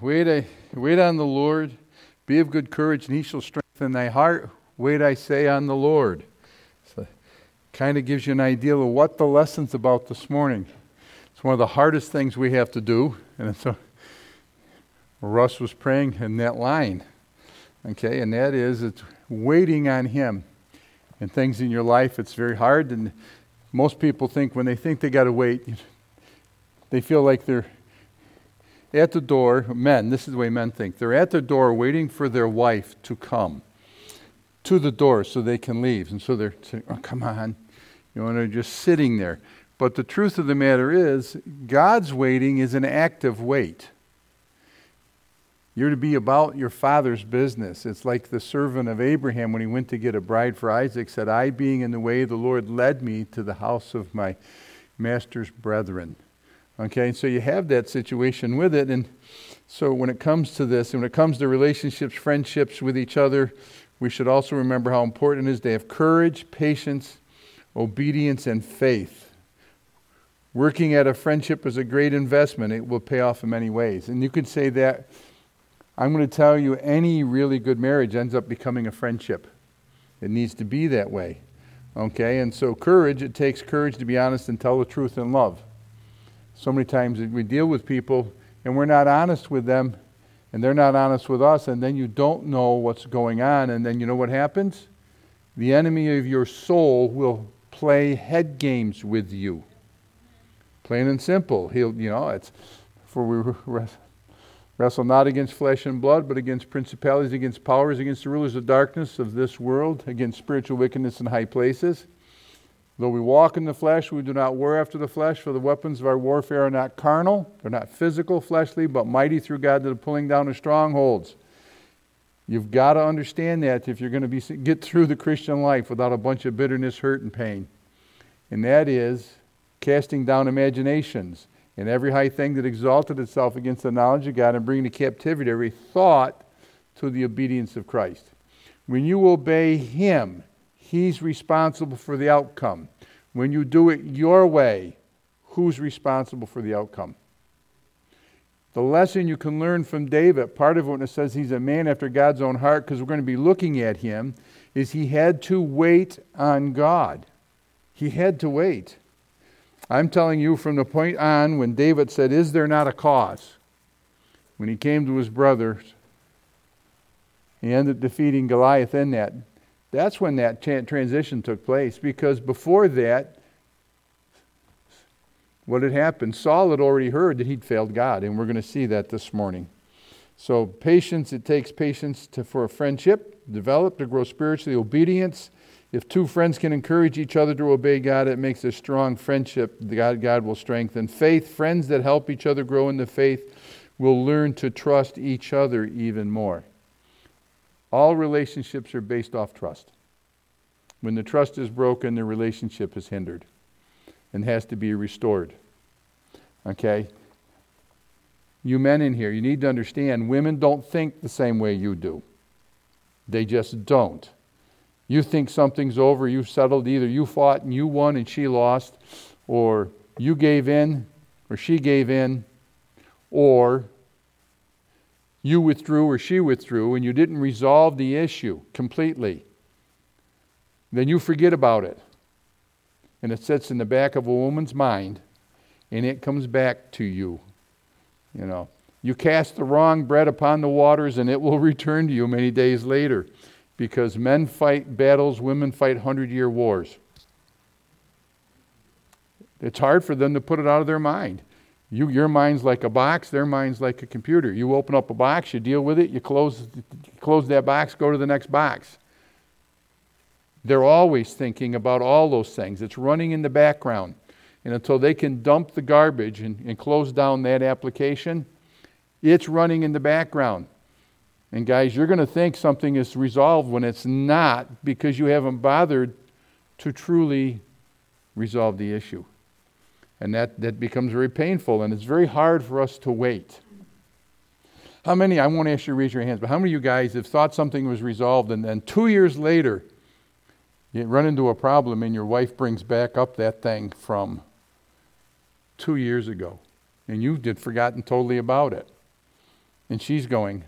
Wait, wait on the Lord. Be of good courage, and he shall strengthen thy heart. Wait, I say, on the Lord. So, kind of gives you an idea of what the lesson's about this morning. It's one of the hardest things we have to do. And so Russ was praying in that line. Okay, and that is it's waiting on him. And things in your life, it's very hard. And most people think when they think they got to wait, they feel like they're at the door, men, this is the way men think, they're at the door waiting for their wife to come to the door so they can leave. And so they're saying, oh, come on. You know, and they're just sitting there. But the truth of the matter is, God's waiting is an active wait. You're to be about your father's business. It's like the servant of Abraham when he went to get a bride for Isaac said, I, being in the way, the Lord led me to the house of my master's brethren. Okay, so you have that situation with it. And so when it comes to this, and when it comes to relationships, friendships with each other, we should also remember how important it is to have courage, patience, obedience, and faith. Working at a friendship is a great investment. It will pay off in many ways. And you could say that I'm going to tell you any really good marriage ends up becoming a friendship. It needs to be that way. Okay? And so, courage, it takes courage to be honest and tell the truth in love. So many times we deal with people and we're not honest with them and they're not honest with us, and then you don't know what's going on, and then you know what happens? The enemy of your soul will play head games with you. Plain and simple. He'll, you know, it's for we wrestle not against flesh and blood, but against principalities, against powers, against the rulers of darkness of this world, against spiritual wickedness in high places. Though we walk in the flesh, we do not war after the flesh, for the weapons of our warfare are not carnal, they're not physical, fleshly, but mighty through God to the pulling down of strongholds. You've got to understand that if you're going to be, get through the Christian life without a bunch of bitterness, hurt, and pain. And that is casting down imaginations and every high thing that exalted itself against the knowledge of God and bringing to captivity every thought to the obedience of Christ. When you obey Him, He's responsible for the outcome. When you do it your way, who's responsible for the outcome? The lesson you can learn from David, part of when it says he's a man after God's own heart, because we're going to be looking at him, is he had to wait on God. He had to wait. I'm telling you from the point on when David said, Is there not a cause? When he came to his brothers, he ended up defeating Goliath in that. That's when that transition took place because before that, what had happened? Saul had already heard that he'd failed God, and we're going to see that this morning. So, patience, it takes patience to, for a friendship, develop, to grow spiritually, obedience. If two friends can encourage each other to obey God, it makes a strong friendship. God, God will strengthen. Faith, friends that help each other grow in the faith will learn to trust each other even more. All relationships are based off trust. When the trust is broken, the relationship is hindered and has to be restored. Okay? You men in here, you need to understand women don't think the same way you do. They just don't. You think something's over, you've settled, either you fought and you won and she lost, or you gave in or she gave in, or you withdrew or she withdrew and you didn't resolve the issue completely, then you forget about it. And it sits in the back of a woman's mind and it comes back to you. You know, you cast the wrong bread upon the waters and it will return to you many days later because men fight battles, women fight 100 year wars. It's hard for them to put it out of their mind. You, your mind's like a box, their mind's like a computer. You open up a box, you deal with it, you close, close that box, go to the next box. They're always thinking about all those things. It's running in the background. And until they can dump the garbage and, and close down that application, it's running in the background. And guys, you're going to think something is resolved when it's not because you haven't bothered to truly resolve the issue. And that, that becomes very painful, and it's very hard for us to wait. How many, I won't ask you to raise your hands, but how many of you guys have thought something was resolved and then two years later you run into a problem and your wife brings back up that thing from two years ago and you did forgotten totally about it? And she's going,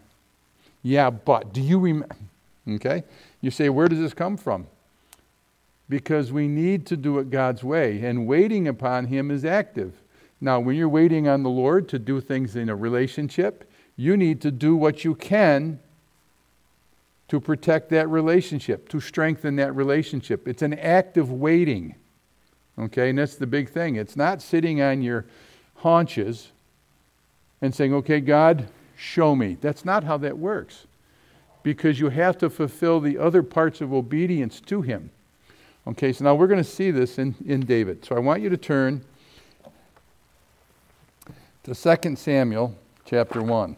Yeah, but do you remember? Okay? You say, Where does this come from? Because we need to do it God's way, and waiting upon Him is active. Now, when you're waiting on the Lord to do things in a relationship, you need to do what you can to protect that relationship, to strengthen that relationship. It's an act of waiting. Okay, and that's the big thing. It's not sitting on your haunches and saying, okay, God, show me. That's not how that works. Because you have to fulfill the other parts of obedience to Him. Okay, so now we're going to see this in, in David. So I want you to turn to 2 Samuel chapter 1.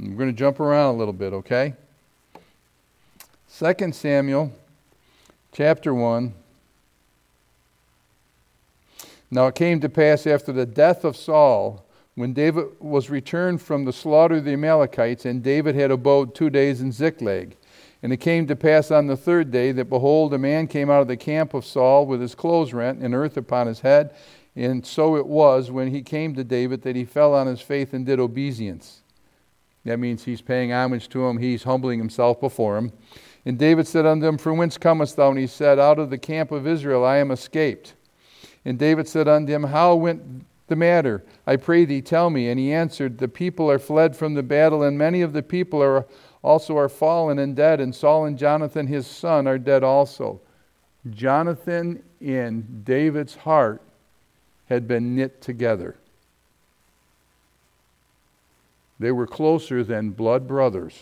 We're going to jump around a little bit, okay? 2 Samuel chapter 1. Now it came to pass after the death of Saul, when David was returned from the slaughter of the Amalekites, and David had abode two days in Ziklag. And it came to pass on the third day that, behold, a man came out of the camp of Saul with his clothes rent and earth upon his head. And so it was when he came to David that he fell on his face and did obeisance. That means he's paying homage to him, he's humbling himself before him. And David said unto him, From whence comest thou? And he said, Out of the camp of Israel I am escaped. And David said unto him, How went the matter? I pray thee, tell me. And he answered, The people are fled from the battle, and many of the people are also are fallen and dead, and Saul and Jonathan his son are dead also. Jonathan in David's heart had been knit together. They were closer than blood brothers.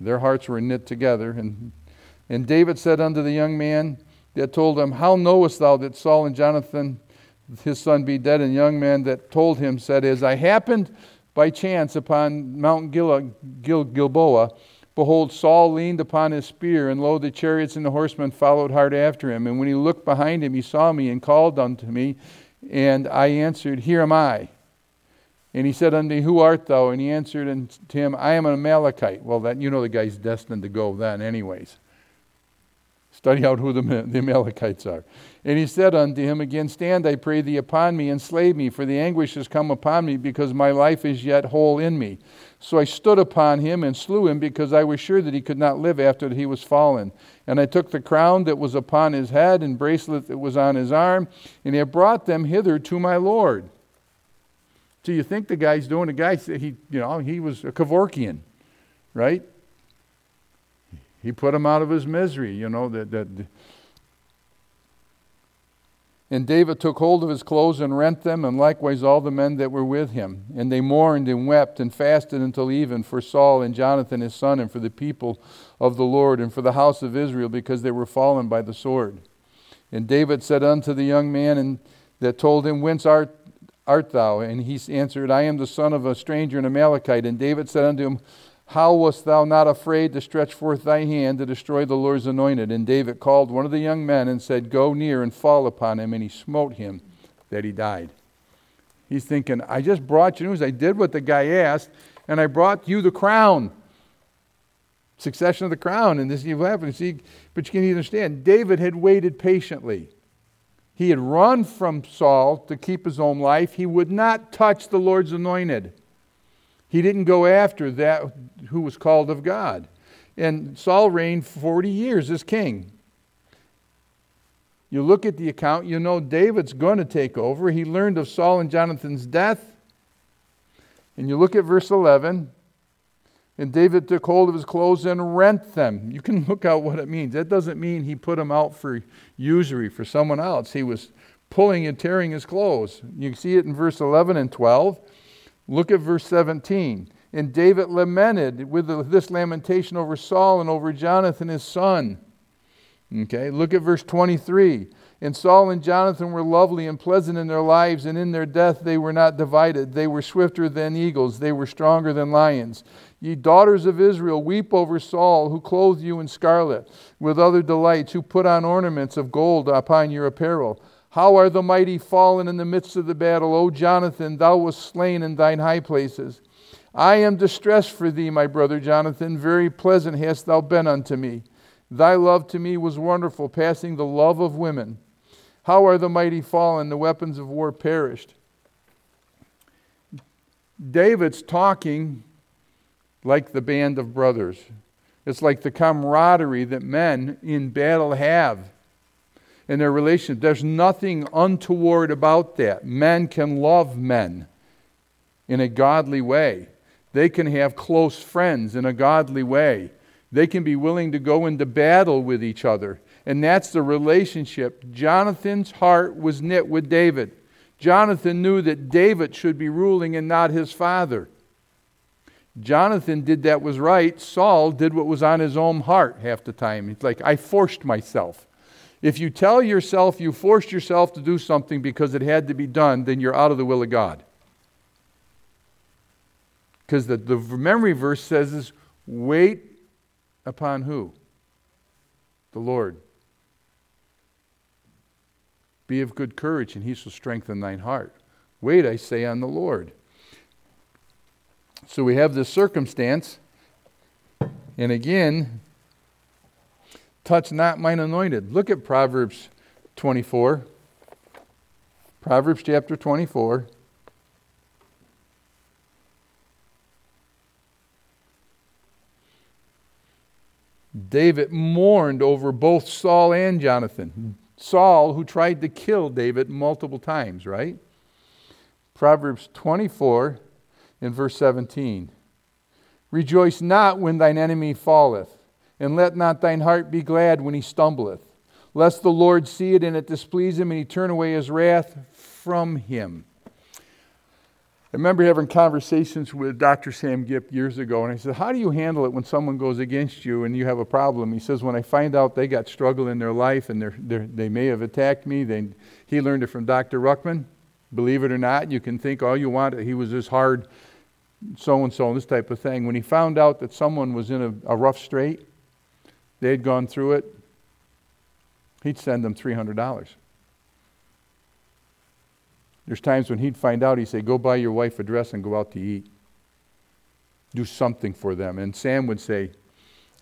Their hearts were knit together. And, and David said unto the young man that told him, How knowest thou that Saul and Jonathan his son be dead? And the young man that told him said, As I happened by chance upon Mount Gil- Gil- Gilboa, behold, Saul leaned upon his spear, and lo, the chariots and the horsemen followed hard after him. And when he looked behind him, he saw me and called unto me, and I answered, Here am I. And he said unto me, Who art thou? And he answered unto him, I am an Amalekite. Well, that you know the guy's destined to go then, anyways. Study out who the, the Amalekites are. And he said unto him again, Stand, I pray thee, upon me, and slay me, for the anguish has come upon me, because my life is yet whole in me. So I stood upon him and slew him, because I was sure that he could not live after he was fallen. And I took the crown that was upon his head and bracelet that was on his arm, and I brought them hither to my Lord. So you think the guy's doing the guy he you know he was a Kevorkian, right? He put him out of his misery, you know that that. And David took hold of his clothes and rent them, and likewise all the men that were with him. And they mourned and wept and fasted until even for Saul and Jonathan his son, and for the people of the Lord, and for the house of Israel, because they were fallen by the sword. And David said unto the young man and that told him, Whence art art thou? And he answered, I am the son of a stranger, an Amalekite. And David said unto him, How wast thou not afraid to stretch forth thy hand to destroy the Lord's anointed? And David called one of the young men and said, Go near and fall upon him. And he smote him that he died. He's thinking, I just brought you news. I did what the guy asked, and I brought you the crown. Succession of the crown, and this evil happened. See, but you can understand, David had waited patiently. He had run from Saul to keep his own life. He would not touch the Lord's anointed. He didn't go after that who was called of God. And Saul reigned 40 years as king. You look at the account, you know David's going to take over. He learned of Saul and Jonathan's death. And you look at verse 11, and David took hold of his clothes and rent them. You can look out what it means. That doesn't mean he put them out for usury for someone else. He was pulling and tearing his clothes. You see it in verse 11 and 12. Look at verse 17. And David lamented with this lamentation over Saul and over Jonathan his son. Okay, look at verse 23. And Saul and Jonathan were lovely and pleasant in their lives, and in their death they were not divided. They were swifter than eagles, they were stronger than lions. Ye daughters of Israel, weep over Saul, who clothed you in scarlet, with other delights, who put on ornaments of gold upon your apparel. How are the mighty fallen in the midst of the battle? O Jonathan, thou wast slain in thine high places. I am distressed for thee, my brother Jonathan. Very pleasant hast thou been unto me. Thy love to me was wonderful, passing the love of women. How are the mighty fallen? The weapons of war perished. David's talking like the band of brothers. It's like the camaraderie that men in battle have in their relationship. There's nothing untoward about that. Men can love men in a godly way. They can have close friends in a godly way. They can be willing to go into battle with each other. And that's the relationship. Jonathan's heart was knit with David. Jonathan knew that David should be ruling and not his father. Jonathan did that was right. Saul did what was on his own heart half the time. He's like, I forced myself. If you tell yourself you forced yourself to do something because it had to be done, then you're out of the will of God. Because the, the memory verse says is wait upon who? The Lord. Be of good courage, and he shall strengthen thine heart. Wait, I say, on the Lord. So we have this circumstance. And again, touch not mine anointed. Look at Proverbs 24. Proverbs chapter 24. David mourned over both Saul and Jonathan. Saul, who tried to kill David multiple times, right? Proverbs 24 in verse 17. Rejoice not when thine enemy falleth, and let not thine heart be glad when he stumbleth, lest the Lord see it and it displease him, and he turn away his wrath from him. I remember having conversations with Dr. Sam Gipp years ago, and I said, How do you handle it when someone goes against you and you have a problem? He says, When I find out they got struggle in their life and they're, they're, they may have attacked me, they, he learned it from Dr. Ruckman. Believe it or not, you can think all you want. He was this hard so and so, this type of thing. When he found out that someone was in a, a rough strait, they had gone through it, he'd send them $300. There's times when he'd find out, he'd say, Go buy your wife a dress and go out to eat. Do something for them. And Sam would say,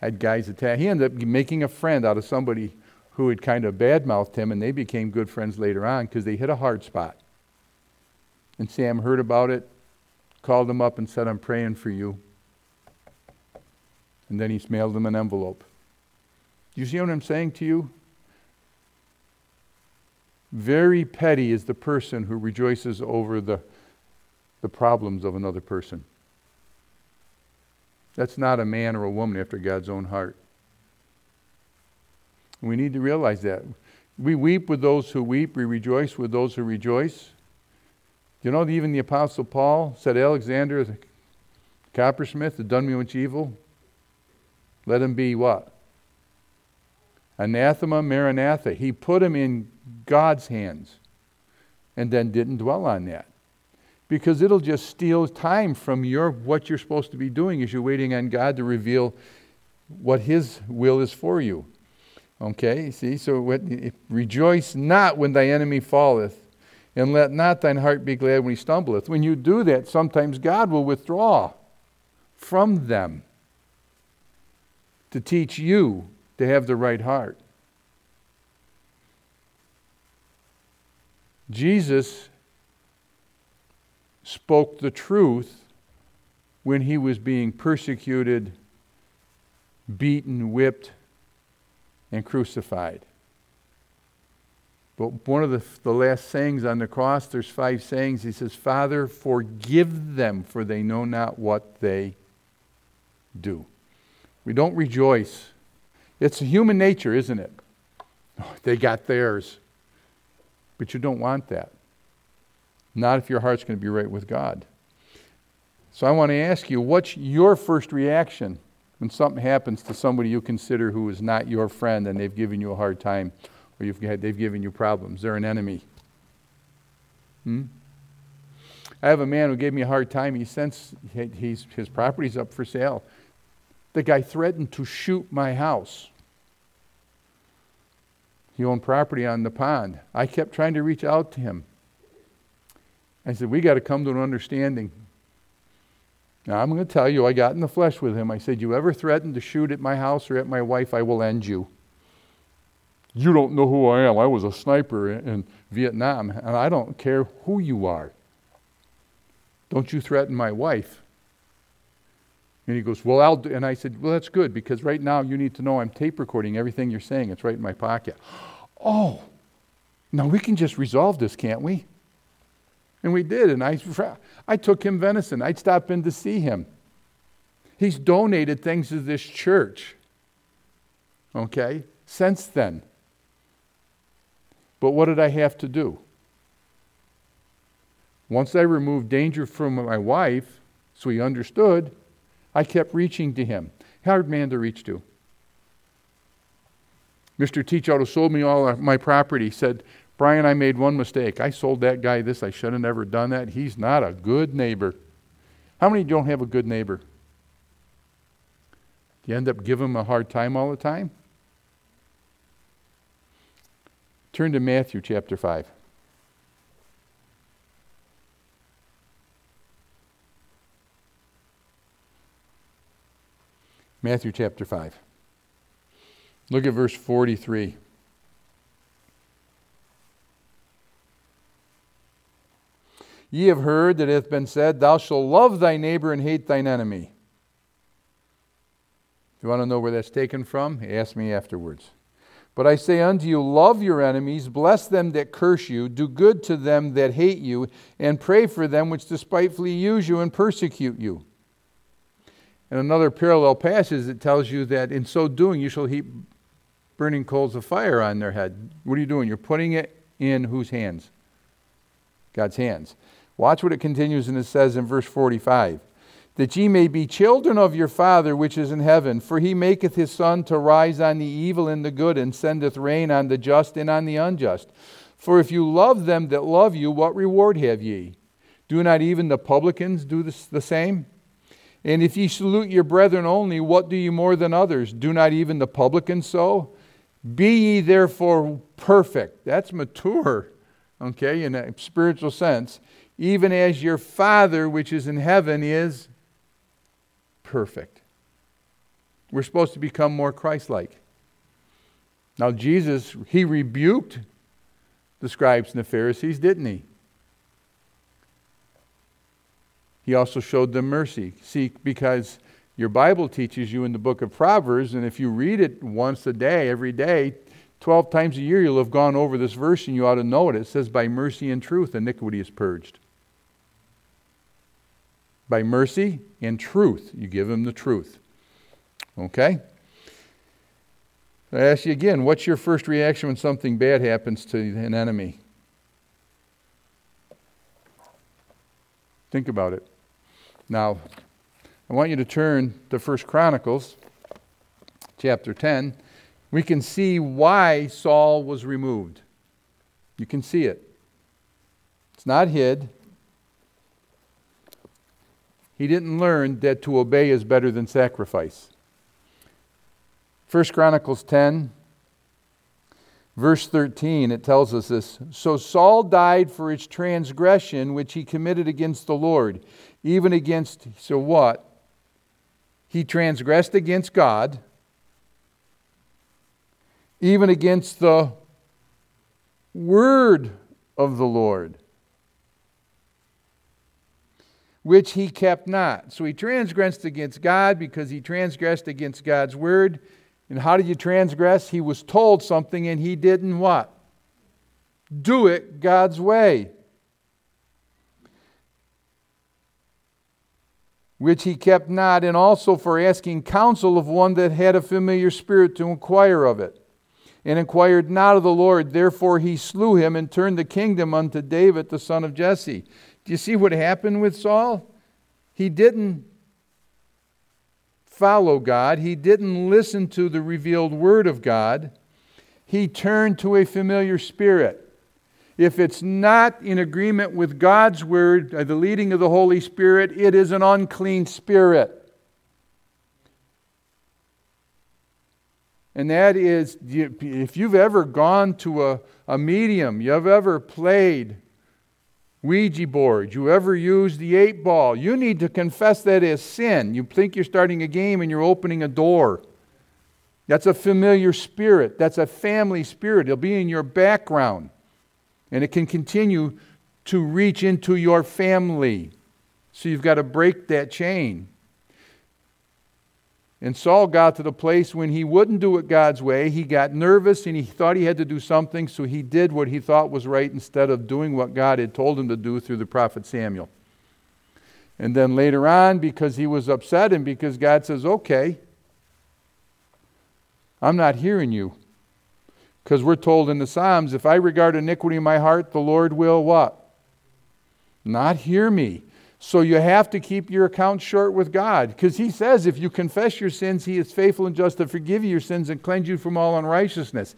I had guys attack. He ended up making a friend out of somebody who had kind of badmouthed him, and they became good friends later on because they hit a hard spot. And Sam heard about it, called him up, and said, I'm praying for you. And then he mailed him an envelope. You see what I'm saying to you? Very petty is the person who rejoices over the, the problems of another person. That's not a man or a woman after God's own heart. We need to realize that. We weep with those who weep, we rejoice with those who rejoice. You know, even the Apostle Paul said, Alexander, the coppersmith, had done me much evil. Let him be what? Anathema, Maranatha. He put him in God's hands and then didn't dwell on that. Because it'll just steal time from your what you're supposed to be doing as you're waiting on God to reveal what His will is for you. Okay, see, so rejoice not when thy enemy falleth, and let not thine heart be glad when he stumbleth. When you do that, sometimes God will withdraw from them to teach you to have the right heart. Jesus spoke the truth when he was being persecuted, beaten, whipped, and crucified. But one of the, the last sayings on the cross, there's five sayings. He says, Father, forgive them, for they know not what they do. We don't rejoice. It's human nature, isn't it? Oh, they got theirs. But you don't want that. Not if your heart's going to be right with God. So I want to ask you what's your first reaction when something happens to somebody you consider who is not your friend and they've given you a hard time or you've had, they've given you problems? They're an enemy. Hmm? I have a man who gave me a hard time. He sends his property's up for sale. The guy threatened to shoot my house. He owned property on the pond. I kept trying to reach out to him. I said, We got to come to an understanding. Now, I'm going to tell you, I got in the flesh with him. I said, You ever threaten to shoot at my house or at my wife, I will end you. You don't know who I am. I was a sniper in Vietnam, and I don't care who you are. Don't you threaten my wife. And he goes, Well, I'll do. And I said, Well, that's good because right now you need to know I'm tape recording everything you're saying. It's right in my pocket. Oh, now we can just resolve this, can't we? And we did. And I, I took him venison. I'd stop in to see him. He's donated things to this church. Okay? Since then. But what did I have to do? Once I removed danger from my wife, so he understood, I kept reaching to him. Hard man to reach to. Mr. Teach Auto sold me all my property. Said, Bryant, I made one mistake. I sold that guy this. I should have never done that. He's not a good neighbor. How many don't have a good neighbor? You end up giving him a hard time all the time? Turn to Matthew chapter 5. Matthew chapter 5. Look at verse 43. Ye have heard that it hath been said, Thou shalt love thy neighbor and hate thine enemy. If you want to know where that's taken from, ask me afterwards. But I say unto you, love your enemies, bless them that curse you, do good to them that hate you, and pray for them which despitefully use you and persecute you. And another parallel passage that tells you that in so doing you shall heap burning coals of fire on their head. What are you doing? You're putting it in whose hands? God's hands. Watch what it continues and it says in verse 45 that ye may be children of your Father which is in heaven. For he maketh his sun to rise on the evil and the good, and sendeth rain on the just and on the unjust. For if you love them that love you, what reward have ye? Do not even the publicans do the same? And if ye salute your brethren only, what do ye more than others? Do not even the publicans so? Be ye therefore perfect. That's mature, okay, in a spiritual sense. Even as your Father which is in heaven is perfect. We're supposed to become more Christ like. Now, Jesus, he rebuked the scribes and the Pharisees, didn't he? He also showed them mercy. See, because your Bible teaches you in the book of Proverbs, and if you read it once a day, every day, 12 times a year, you'll have gone over this verse and you ought to know it. It says, By mercy and truth, iniquity is purged. By mercy and truth, you give him the truth. Okay? I ask you again, what's your first reaction when something bad happens to an enemy? Think about it. Now, I want you to turn to 1 Chronicles chapter 10. We can see why Saul was removed. You can see it. It's not hid. He didn't learn that to obey is better than sacrifice. 1 Chronicles 10, verse 13, it tells us this. So Saul died for his transgression which he committed against the Lord even against, so what? He transgressed against God, even against the word of the Lord, which he kept not. So he transgressed against God because he transgressed against God's word. And how did you transgress? He was told something and he didn't what? Do it God's way. which he kept not, and also for asking counsel of one that had a familiar spirit to inquire of it, and inquired not of the Lord. Therefore he slew him and turned the kingdom unto David, the son of Jesse. Do you see what happened with Saul? He didn't follow God, he didn't listen to the revealed word of God. He turned to a familiar spirit if it's not in agreement with God's word, uh, the leading of the Holy Spirit, it is an unclean spirit. And that is, if you've ever gone to a, a medium, you've ever played Ouija board, you ever used the eight ball, you need to confess that as sin. You think you're starting a game and you're opening a door. That's a familiar spirit. That's a family spirit. It'll be in your background. And it can continue to reach into your family. So you've got to break that chain. And Saul got to the place when he wouldn't do it God's way. He got nervous and he thought he had to do something, so he did what he thought was right instead of doing what God had told him to do through the prophet Samuel. And then later on, because he was upset and because God says, okay, I'm not hearing you. Because we're told in the Psalms, if I regard iniquity in my heart, the Lord will what? Not hear me. So you have to keep your account short with God because He says if you confess your sins, He is faithful and just to forgive you your sins and cleanse you from all unrighteousness.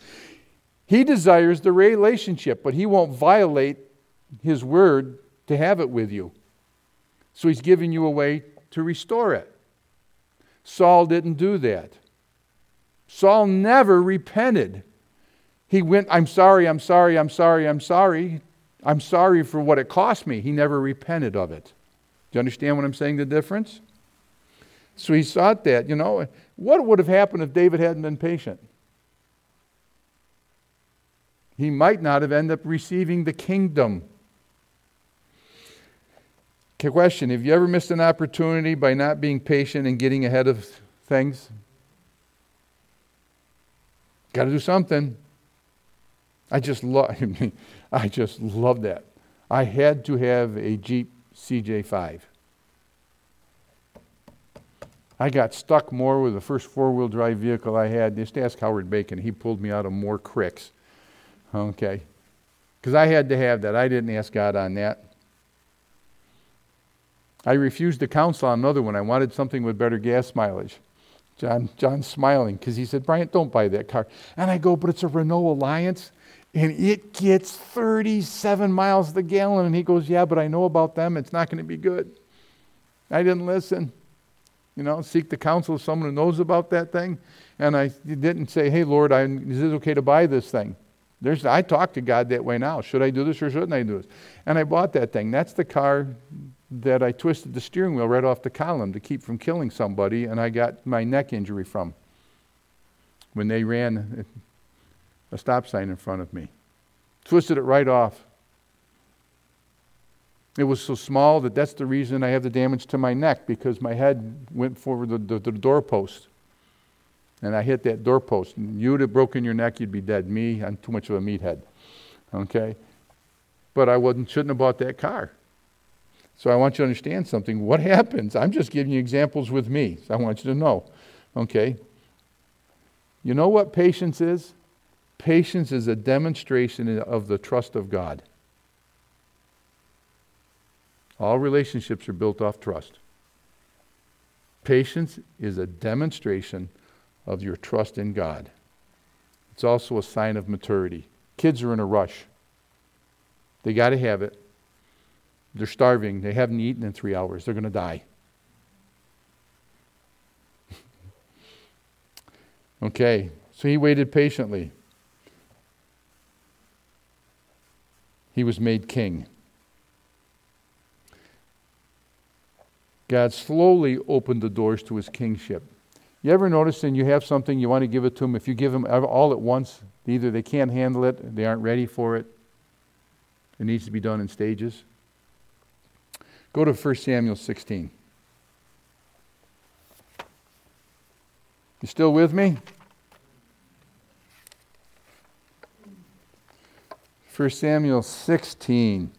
He desires the relationship, but He won't violate His word to have it with you. So He's giving you a way to restore it. Saul didn't do that. Saul never repented. He went, I'm sorry, I'm sorry, I'm sorry, I'm sorry. I'm sorry for what it cost me. He never repented of it. Do you understand what I'm saying, the difference? So he sought that. You know, what would have happened if David hadn't been patient? He might not have ended up receiving the kingdom. Question Have you ever missed an opportunity by not being patient and getting ahead of things? Got to do something. I just love I just love that. I had to have a Jeep CJ5. I got stuck more with the first four wheel drive vehicle I had. Just ask Howard Bacon. He pulled me out of more cricks. Okay. Because I had to have that. I didn't ask God on that. I refused to counsel on another one. I wanted something with better gas mileage. John, John's smiling because he said, Bryant, don't buy that car. And I go, but it's a Renault Alliance and it gets 37 miles the gallon. And he goes, Yeah, but I know about them. It's not going to be good. I didn't listen. You know, seek the counsel of someone who knows about that thing. And I didn't say, Hey, Lord, I, is it okay to buy this thing? There's, I talk to God that way now. Should I do this or shouldn't I do this? And I bought that thing. That's the car that I twisted the steering wheel right off the column to keep from killing somebody, and I got my neck injury from when they ran a stop sign in front of me. Twisted it right off. It was so small that that's the reason I have the damage to my neck because my head went forward the, the, the doorpost. And I hit that doorpost. You would have broken your neck, you'd be dead. Me, I'm too much of a meathead. Okay? But I wasn't, shouldn't have bought that car. So I want you to understand something. What happens? I'm just giving you examples with me. So I want you to know. Okay? You know what patience is? Patience is a demonstration of the trust of God. All relationships are built off trust. Patience is a demonstration of your trust in God. It's also a sign of maturity. Kids are in a rush. They got to have it. They're starving. They haven't eaten in three hours. They're going to die. okay, so he waited patiently. He was made king. God slowly opened the doors to his kingship. You ever notice when you have something, you want to give it to them, if you give them all at once, either they can't handle it, they aren't ready for it. It needs to be done in stages. Go to 1 Samuel 16. You still with me? 1 Samuel 16.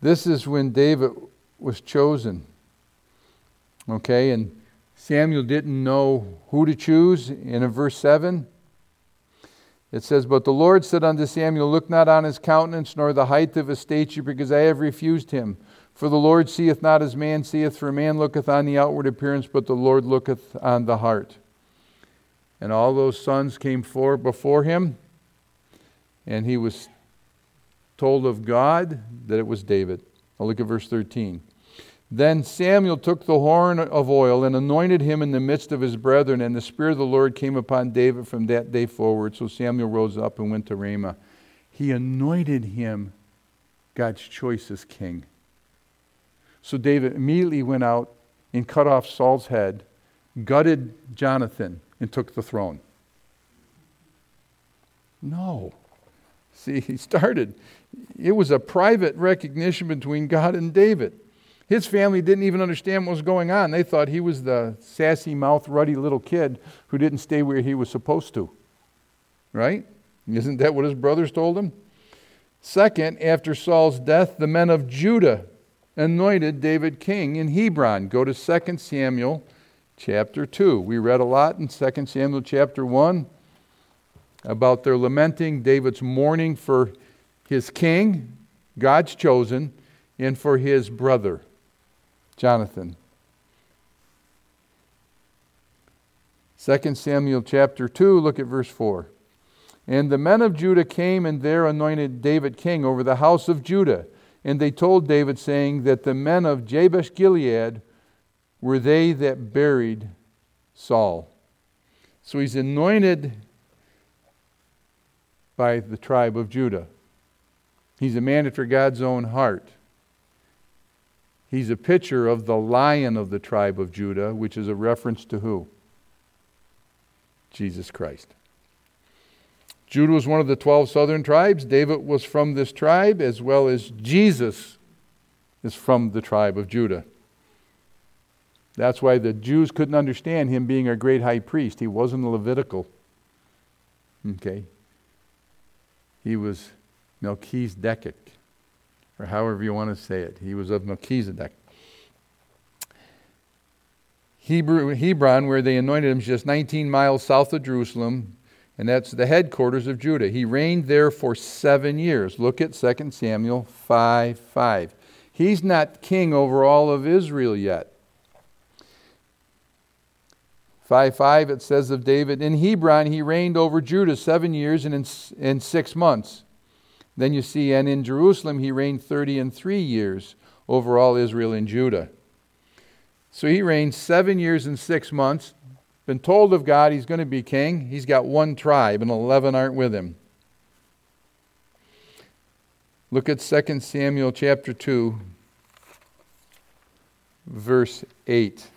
This is when David was chosen. Okay, and Samuel didn't know who to choose. In verse 7, it says, But the Lord said unto Samuel, Look not on his countenance, nor the height of his stature, because I have refused him. For the Lord seeth not as man seeth, for man looketh on the outward appearance, but the Lord looketh on the heart. And all those sons came forth before him, and he was told of God that it was David. I'll look at verse 13. Then Samuel took the horn of oil and anointed him in the midst of his brethren, and the Spirit of the Lord came upon David from that day forward. So Samuel rose up and went to Ramah. He anointed him God's choice as king. So David immediately went out and cut off Saul's head, gutted Jonathan, and took the throne. No. See, he started. It was a private recognition between God and David. His family didn't even understand what was going on. They thought he was the sassy mouth, ruddy little kid who didn't stay where he was supposed to. Right? Isn't that what his brothers told him? Second, after Saul's death, the men of Judah anointed David king in Hebron. Go to 2 Samuel chapter 2. We read a lot in 2 Samuel chapter 1 about their lamenting David's mourning for his king, God's chosen, and for his brother. Jonathan. 2 Samuel chapter 2, look at verse 4. And the men of Judah came and there anointed David king over the house of Judah. And they told David, saying that the men of Jabesh Gilead were they that buried Saul. So he's anointed by the tribe of Judah. He's a man after God's own heart. He's a picture of the lion of the tribe of Judah, which is a reference to who? Jesus Christ. Judah was one of the 12 southern tribes. David was from this tribe, as well as Jesus is from the tribe of Judah. That's why the Jews couldn't understand him being a great high priest. He wasn't Levitical. Okay? He was Melchizedek or however you want to say it. He was of Melchizedek. Hebrew, Hebron, where they anointed him, is just 19 miles south of Jerusalem, and that's the headquarters of Judah. He reigned there for seven years. Look at 2 Samuel 5 5. He's not king over all of Israel yet. 5 5, it says of David, In Hebron he reigned over Judah seven years and in, in six months. Then you see, and in Jerusalem he reigned 30 and three years over all Israel and Judah. So he reigned seven years and six months. Been told of God he's going to be king. He's got one tribe, and 11 aren't with him. Look at 2 Samuel chapter 2, verse 8.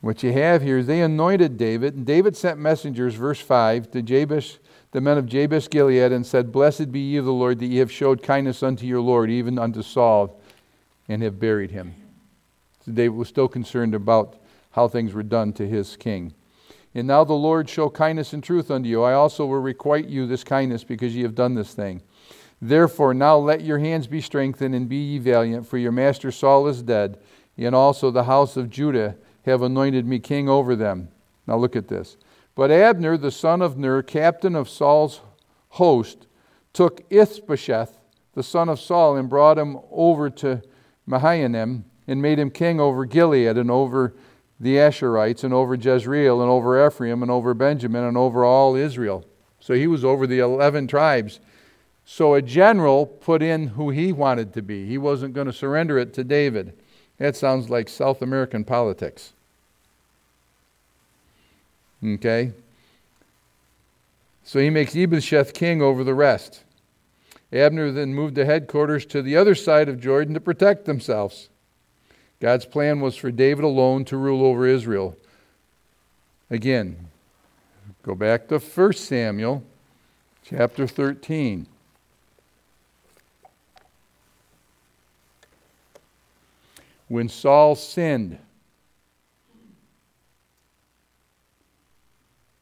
What you have here is they anointed David, and David sent messengers, verse 5, to Jabesh, the men of Jabesh Gilead, and said, Blessed be ye of the Lord, that ye have showed kindness unto your Lord, even unto Saul, and have buried him. So David was still concerned about how things were done to his king. And now the Lord show kindness and truth unto you. I also will requite you this kindness, because ye have done this thing. Therefore, now let your hands be strengthened, and be ye valiant, for your master Saul is dead, and also the house of Judah have anointed me king over them. Now look at this. But Abner, the son of Ner, captain of Saul's host, took Ishbosheth, the son of Saul, and brought him over to Mahanaim, and made him king over Gilead, and over the Asherites, and over Jezreel, and over Ephraim, and over Benjamin, and over all Israel. So he was over the 11 tribes. So a general put in who he wanted to be. He wasn't going to surrender it to David. That sounds like South American politics. Okay? So he makes Ishbosheth king over the rest. Abner then moved the headquarters to the other side of Jordan to protect themselves. God's plan was for David alone to rule over Israel. Again, go back to 1 Samuel chapter 13. when Saul sinned.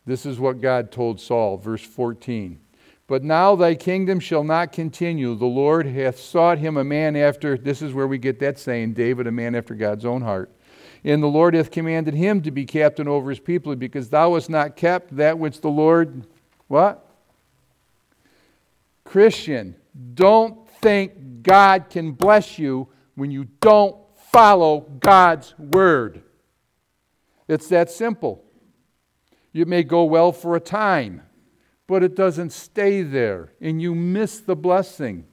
This is what God told Saul, verse 14. But now thy kingdom shall not continue. The Lord hath sought him a man after, this is where we get that saying, David, a man after God's own heart. And the Lord hath commanded him to be captain over his people, because thou hast not kept that which the Lord, what? Christian, don't think God can bless you when you don't follow God's word. It's that simple. You may go well for a time, but it doesn't stay there, and you miss the blessing.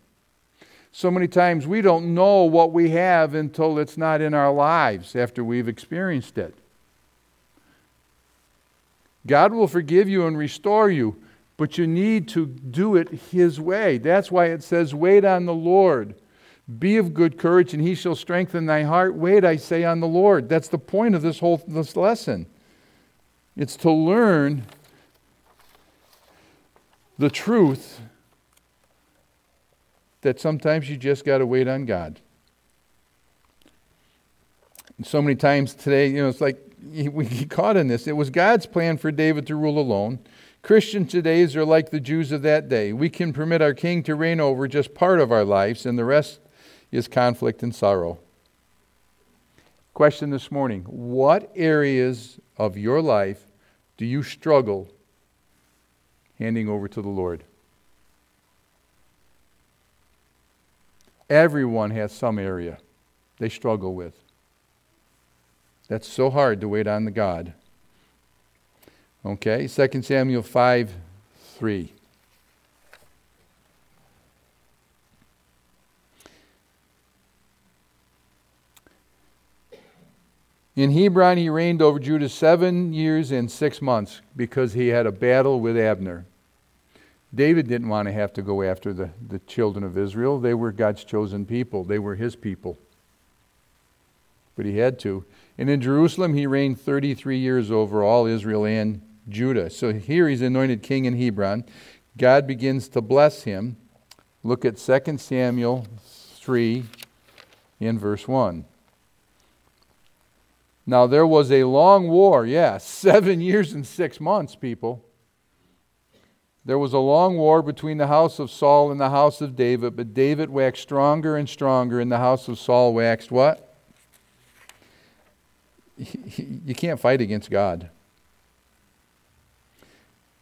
So many times we don't know what we have until it's not in our lives after we've experienced it. God will forgive you and restore you, but you need to do it His way. That's why it says, Wait on the Lord. Be of good courage, and He shall strengthen thy heart. Wait, I say, on the Lord. That's the point of this whole this lesson. It's to learn the truth that sometimes you just got to wait on God. And so many times today, you know, it's like we get caught in this. It was God's plan for David to rule alone. Christians today are like the Jews of that day. We can permit our king to reign over just part of our lives, and the rest is conflict and sorrow. Question this morning What areas of your life do you struggle handing over to the Lord? Everyone has some area they struggle with. That's so hard to wait on the God. Okay, 2 Samuel 5 3. In Hebron, he reigned over Judah seven years and six months because he had a battle with Abner. David didn't want to have to go after the, the children of Israel. They were God's chosen people, they were his people. But he had to. And in Jerusalem, he reigned 33 years over all Israel and Judah. So here he's anointed king in Hebron. God begins to bless him. Look at 2 Samuel 3 in verse 1. Now there was a long war, yeah, seven years and six months, people. There was a long war between the house of Saul and the house of David, but David waxed stronger and stronger, and the house of Saul waxed what? You can't fight against God.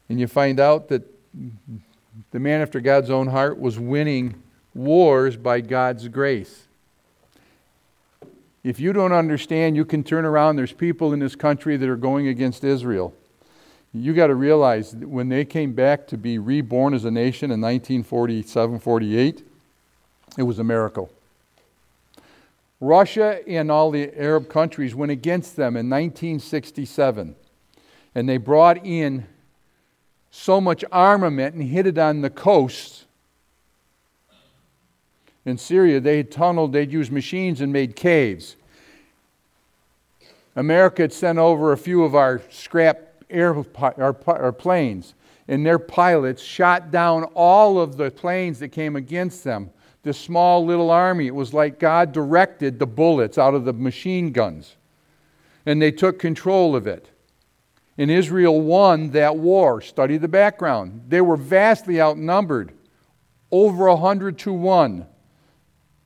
And you find out that the man after God's own heart was winning wars by God's grace. If you don't understand, you can turn around. There's people in this country that are going against Israel you got to realize when they came back to be reborn as a nation in 1947 48, it was a miracle. Russia and all the Arab countries went against them in 1967, and they brought in so much armament and hid it on the coast. In Syria, they had tunneled, they'd used machines and made caves. America had sent over a few of our scrap air, or, or planes, and their pilots shot down all of the planes that came against them. This small little army, it was like God directed the bullets out of the machine guns, and they took control of it. And Israel won that war. Study the background. They were vastly outnumbered, over a hundred to one.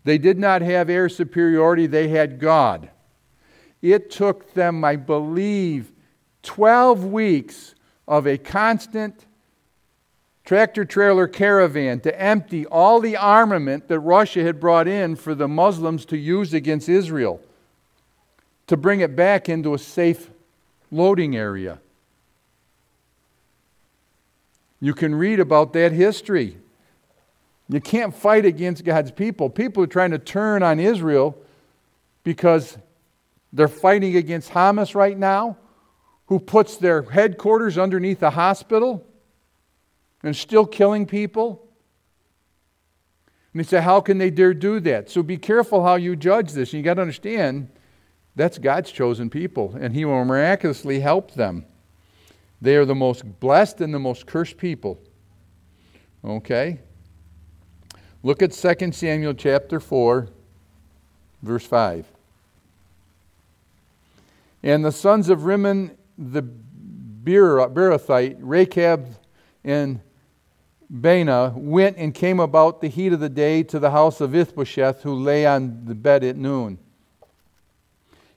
They did not have air superiority, they had God. It took them, I believe, 12 weeks of a constant tractor trailer caravan to empty all the armament that Russia had brought in for the Muslims to use against Israel, to bring it back into a safe loading area. You can read about that history. You can't fight against God's people. People are trying to turn on Israel because they're fighting against Hamas right now who puts their headquarters underneath a hospital and still killing people. And they say, How can they dare do that? So be careful how you judge this. And you got to understand that's God's chosen people, and He will miraculously help them. They are the most blessed and the most cursed people. Okay? Look at 2 Samuel chapter 4, verse 5. And the sons of Rimmon the Beerothite, Rechab and Baanah, went and came about the heat of the day to the house of Ishbosheth, who lay on the bed at noon.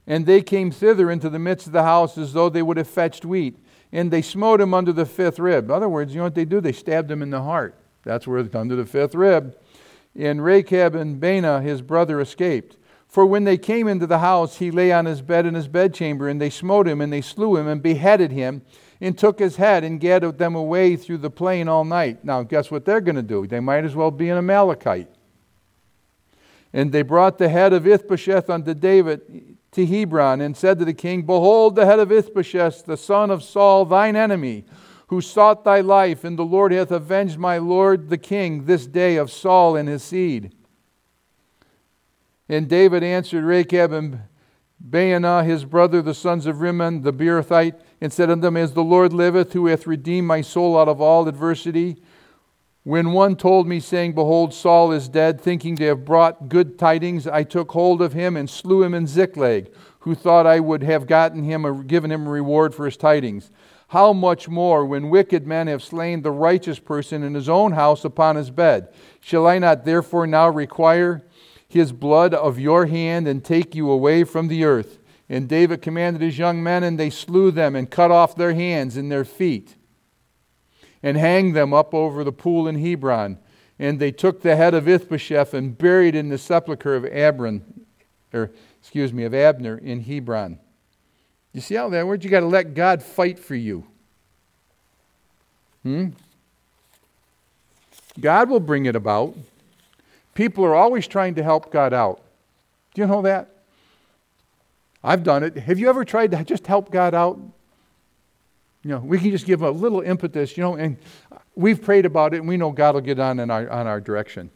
And they came thither into the midst of the house as though they would have fetched wheat. And they smote him under the fifth rib. In other words, you know what they do? They stabbed him in the heart. That's where it's under the fifth rib. And Rechab and Baanah, his brother, escaped. For when they came into the house, he lay on his bed in his bedchamber, and they smote him, and they slew him, and beheaded him, and took his head, and gathered them away through the plain all night. Now, guess what they're going to do? They might as well be an Amalekite. And they brought the head of Ishbosheth unto David to Hebron, and said to the king, Behold, the head of Ishbosheth, the son of Saul, thine enemy, who sought thy life, and the Lord hath avenged my lord the king this day of Saul and his seed. And David answered Rechab and Baanah his brother, the sons of Rimmon the Beerothite, and said unto them, As the Lord liveth, who hath redeemed my soul out of all adversity, when one told me, saying, Behold, Saul is dead, thinking to have brought good tidings, I took hold of him and slew him in Ziklag, who thought I would have gotten him or given him a reward for his tidings. How much more, when wicked men have slain the righteous person in his own house upon his bed? Shall I not therefore now require his blood of your hand and take you away from the earth? And David commanded his young men, and they slew them and cut off their hands and their feet and hanged them up over the pool in Hebron. And they took the head of Ishbosheth and buried in the sepulchre of Abron, or excuse me, of Abner in Hebron. You see how that works? You got to let God fight for you. Hmm? God will bring it about. People are always trying to help God out. Do you know that? I've done it. Have you ever tried to just help God out? You know, we can just give a little impetus, you know, and we've prayed about it and we know God will get on in our, on our direction.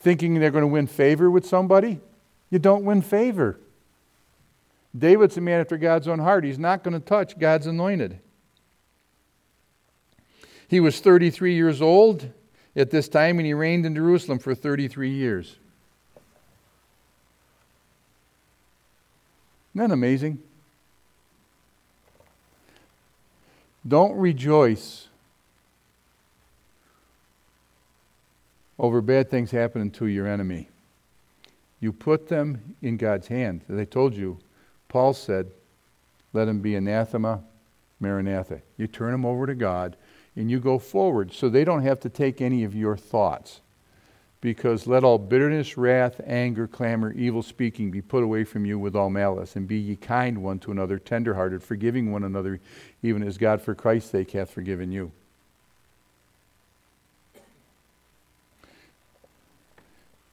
Thinking they're going to win favor with somebody, you don't win favor. David's a man after God's own heart. He's not going to touch God's anointed. He was 33 years old at this time and he reigned in Jerusalem for 33 years. Isn't that amazing? Don't rejoice over bad things happening to your enemy. You put them in God's hand. As I told you, Paul said, let them be anathema, maranatha. You turn them over to God and you go forward so they don't have to take any of your thoughts. Because let all bitterness, wrath, anger, clamor, evil speaking be put away from you with all malice, and be ye kind one to another, tenderhearted, forgiving one another, even as God for Christ's sake hath forgiven you.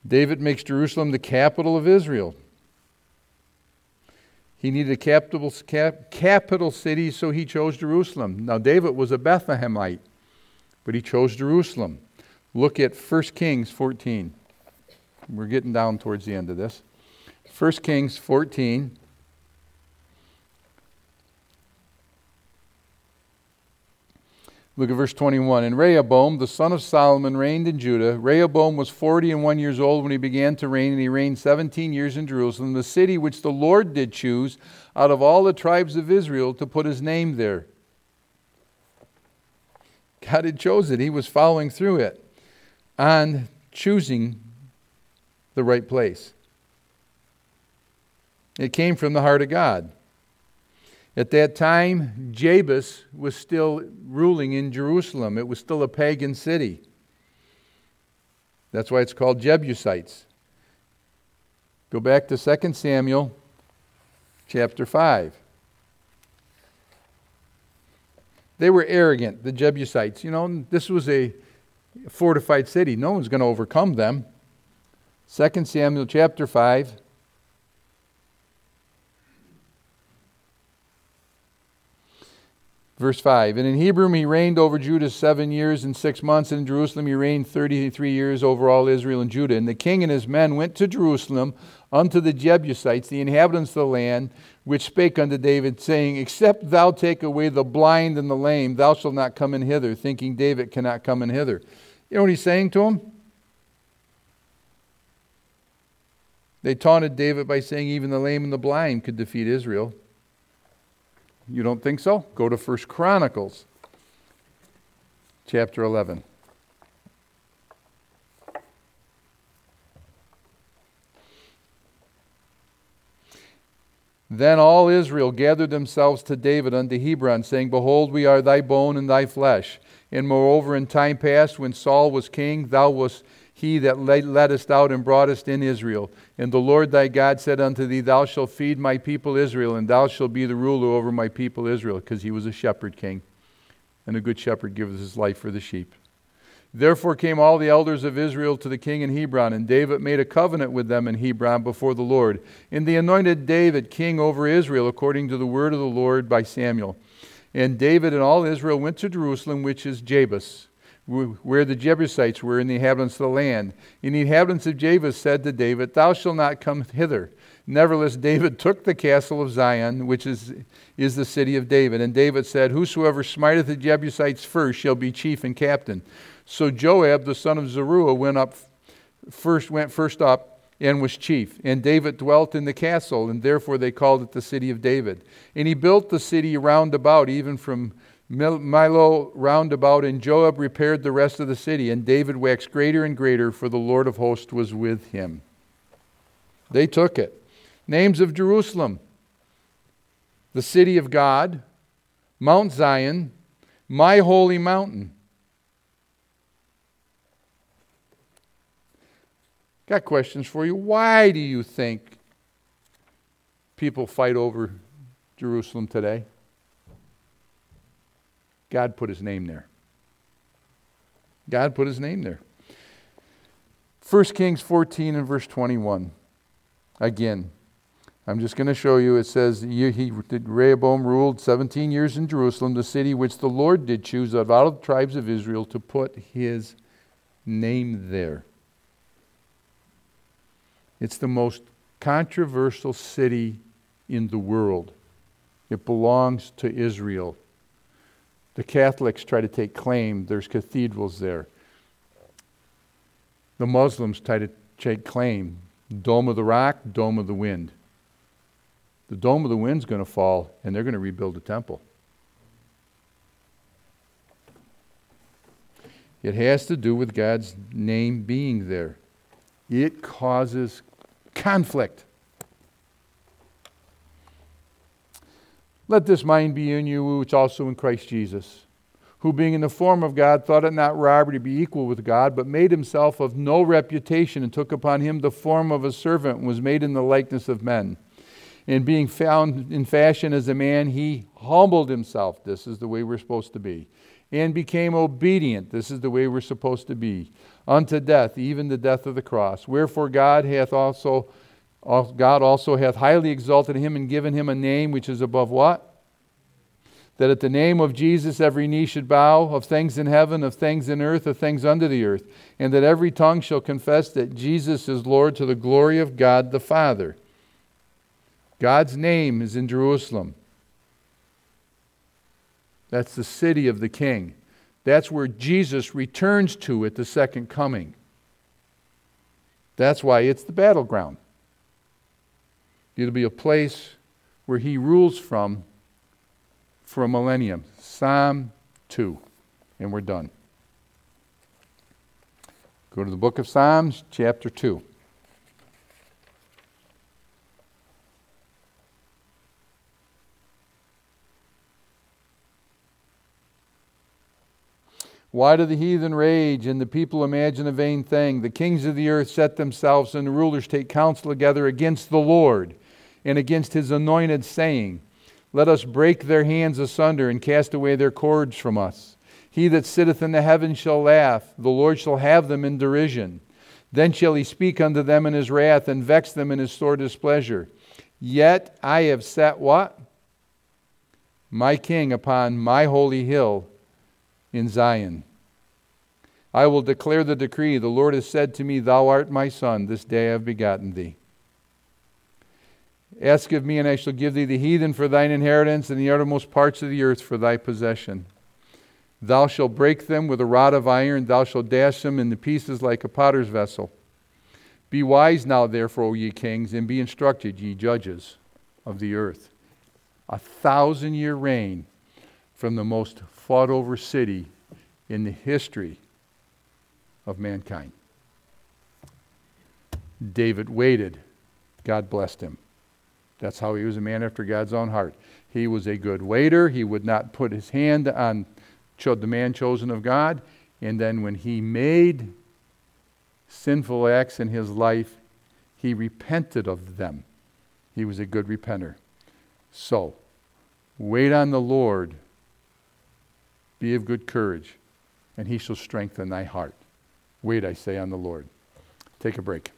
David makes Jerusalem the capital of Israel. He needed a capital, cap, capital city, so he chose Jerusalem. Now, David was a Bethlehemite, but he chose Jerusalem. Look at 1 Kings 14. We're getting down towards the end of this. 1 Kings 14. Look at verse 21. And Rehoboam, the son of Solomon, reigned in Judah. Rehoboam was 40 and one years old when he began to reign, and he reigned 17 years in Jerusalem, the city which the Lord did choose out of all the tribes of Israel to put his name there. God had chosen it, he was following through it on choosing the right place. It came from the heart of God. At that time, Jebus was still ruling in Jerusalem. It was still a pagan city. That's why it's called Jebusites. Go back to 2 Samuel chapter 5. They were arrogant, the Jebusites. You know, this was a fortified city. No one's going to overcome them. 2 Samuel chapter 5. Verse 5 And in Hebron he reigned over Judah seven years and six months, and in Jerusalem he reigned 33 years over all Israel and Judah. And the king and his men went to Jerusalem unto the Jebusites, the inhabitants of the land, which spake unto David, saying, Except thou take away the blind and the lame, thou shalt not come in hither, thinking David cannot come in hither. You know what he's saying to him? They taunted David by saying even the lame and the blind could defeat Israel. You don't think so? Go to 1 Chronicles chapter 11. Then all Israel gathered themselves to David unto Hebron, saying, Behold, we are thy bone and thy flesh. And moreover, in time past, when Saul was king, thou wast he that led us out and brought us in Israel. And the Lord thy God said unto thee, Thou shalt feed my people Israel, and thou shalt be the ruler over my people Israel, because he was a shepherd king. And a good shepherd gives his life for the sheep. Therefore came all the elders of Israel to the king in Hebron, and David made a covenant with them in Hebron before the Lord. And they anointed David king over Israel, according to the word of the Lord by Samuel. And David and all Israel went to Jerusalem, which is Jebus, where the Jebusites were, and the inhabitants of the land. And the inhabitants of Jebus said to David, Thou shalt not come hither. Nevertheless, David took the castle of Zion, which is, is the city of David. And David said, Whosoever smiteth the Jebusites first shall be chief and captain. So Joab, the son of Zeruiah, went up first, went first up and was chief. And David dwelt in the castle, and therefore they called it the city of David. And he built the city round about, even from Millo round about, and Joab repaired the rest of the city. And David waxed greater and greater, for the Lord of hosts was with him. They took it. Names of Jerusalem the city of God, Mount Zion, my holy mountain. Got questions for you. Why do you think people fight over Jerusalem today? God put his name there. God put his name there. 1 Kings 14 and verse 21. Again, I'm just going to show you. It says, he, Rehoboam ruled 17 years in Jerusalem, the city which the Lord did choose out of the tribes of Israel to put his name there. It's the most controversial city in the world. It belongs to Israel. The Catholics try to take claim, there's cathedrals there. The Muslims try to take claim. Dome of the Rock, Dome of the Wind. The Dome of the Wind's going to fall, and they're going to rebuild the temple. It has to do with God's name being there. It causes conflict. Let this mind be in you, which also in Christ Jesus, who being in the form of God thought it not robbery to be equal with God, but made himself of no reputation, and took upon him the form of a servant, and was made in the likeness of men. And being found in fashion as a man, he humbled himself. This is the way we're supposed to be. And became obedient. This is the way we're supposed to be unto death, even the death of the cross. Wherefore God hath also God also hath highly exalted him and given him a name which is above what? That at the name of Jesus every knee should bow, of things in heaven, of things in earth, of things under the earth, and that every tongue shall confess that Jesus is Lord to the glory of God the Father. God's name is in Jerusalem. That's the city of the King. That's where Jesus returns to at the second coming. That's why it's the battleground. It'll be a place where he rules from for a millennium. Psalm 2. And we're done. Go to the book of Psalms, chapter 2. Why do the heathen rage and the people imagine a vain thing? The kings of the earth set themselves and the rulers take counsel together against the Lord and against his anointed, saying, Let us break their hands asunder and cast away their cords from us. He that sitteth in the heavens shall laugh, the Lord shall have them in derision. Then shall he speak unto them in his wrath and vex them in his sore displeasure. Yet I have set what? My king upon my holy hill in Zion. I will declare the decree. The Lord has said to me, Thou art my son, this day I have begotten thee. Ask of me, and I shall give thee the heathen for thine inheritance, and the uttermost parts of the earth for thy possession. Thou shalt break them with a rod of iron, thou shalt dash them into pieces like a potter's vessel. Be wise now, therefore, O ye kings, and be instructed, ye judges of the earth. A thousand year reign from the most fought over city in the history of mankind. David waited. God blessed him. That's how he was a man after God's own heart. He was a good waiter. He would not put his hand on the man chosen of God. And then when he made sinful acts in his life, he repented of them. He was a good repenter. So, wait on the Lord be of good courage and he shall strengthen thy heart. Wait, I say, on the Lord. Take a break.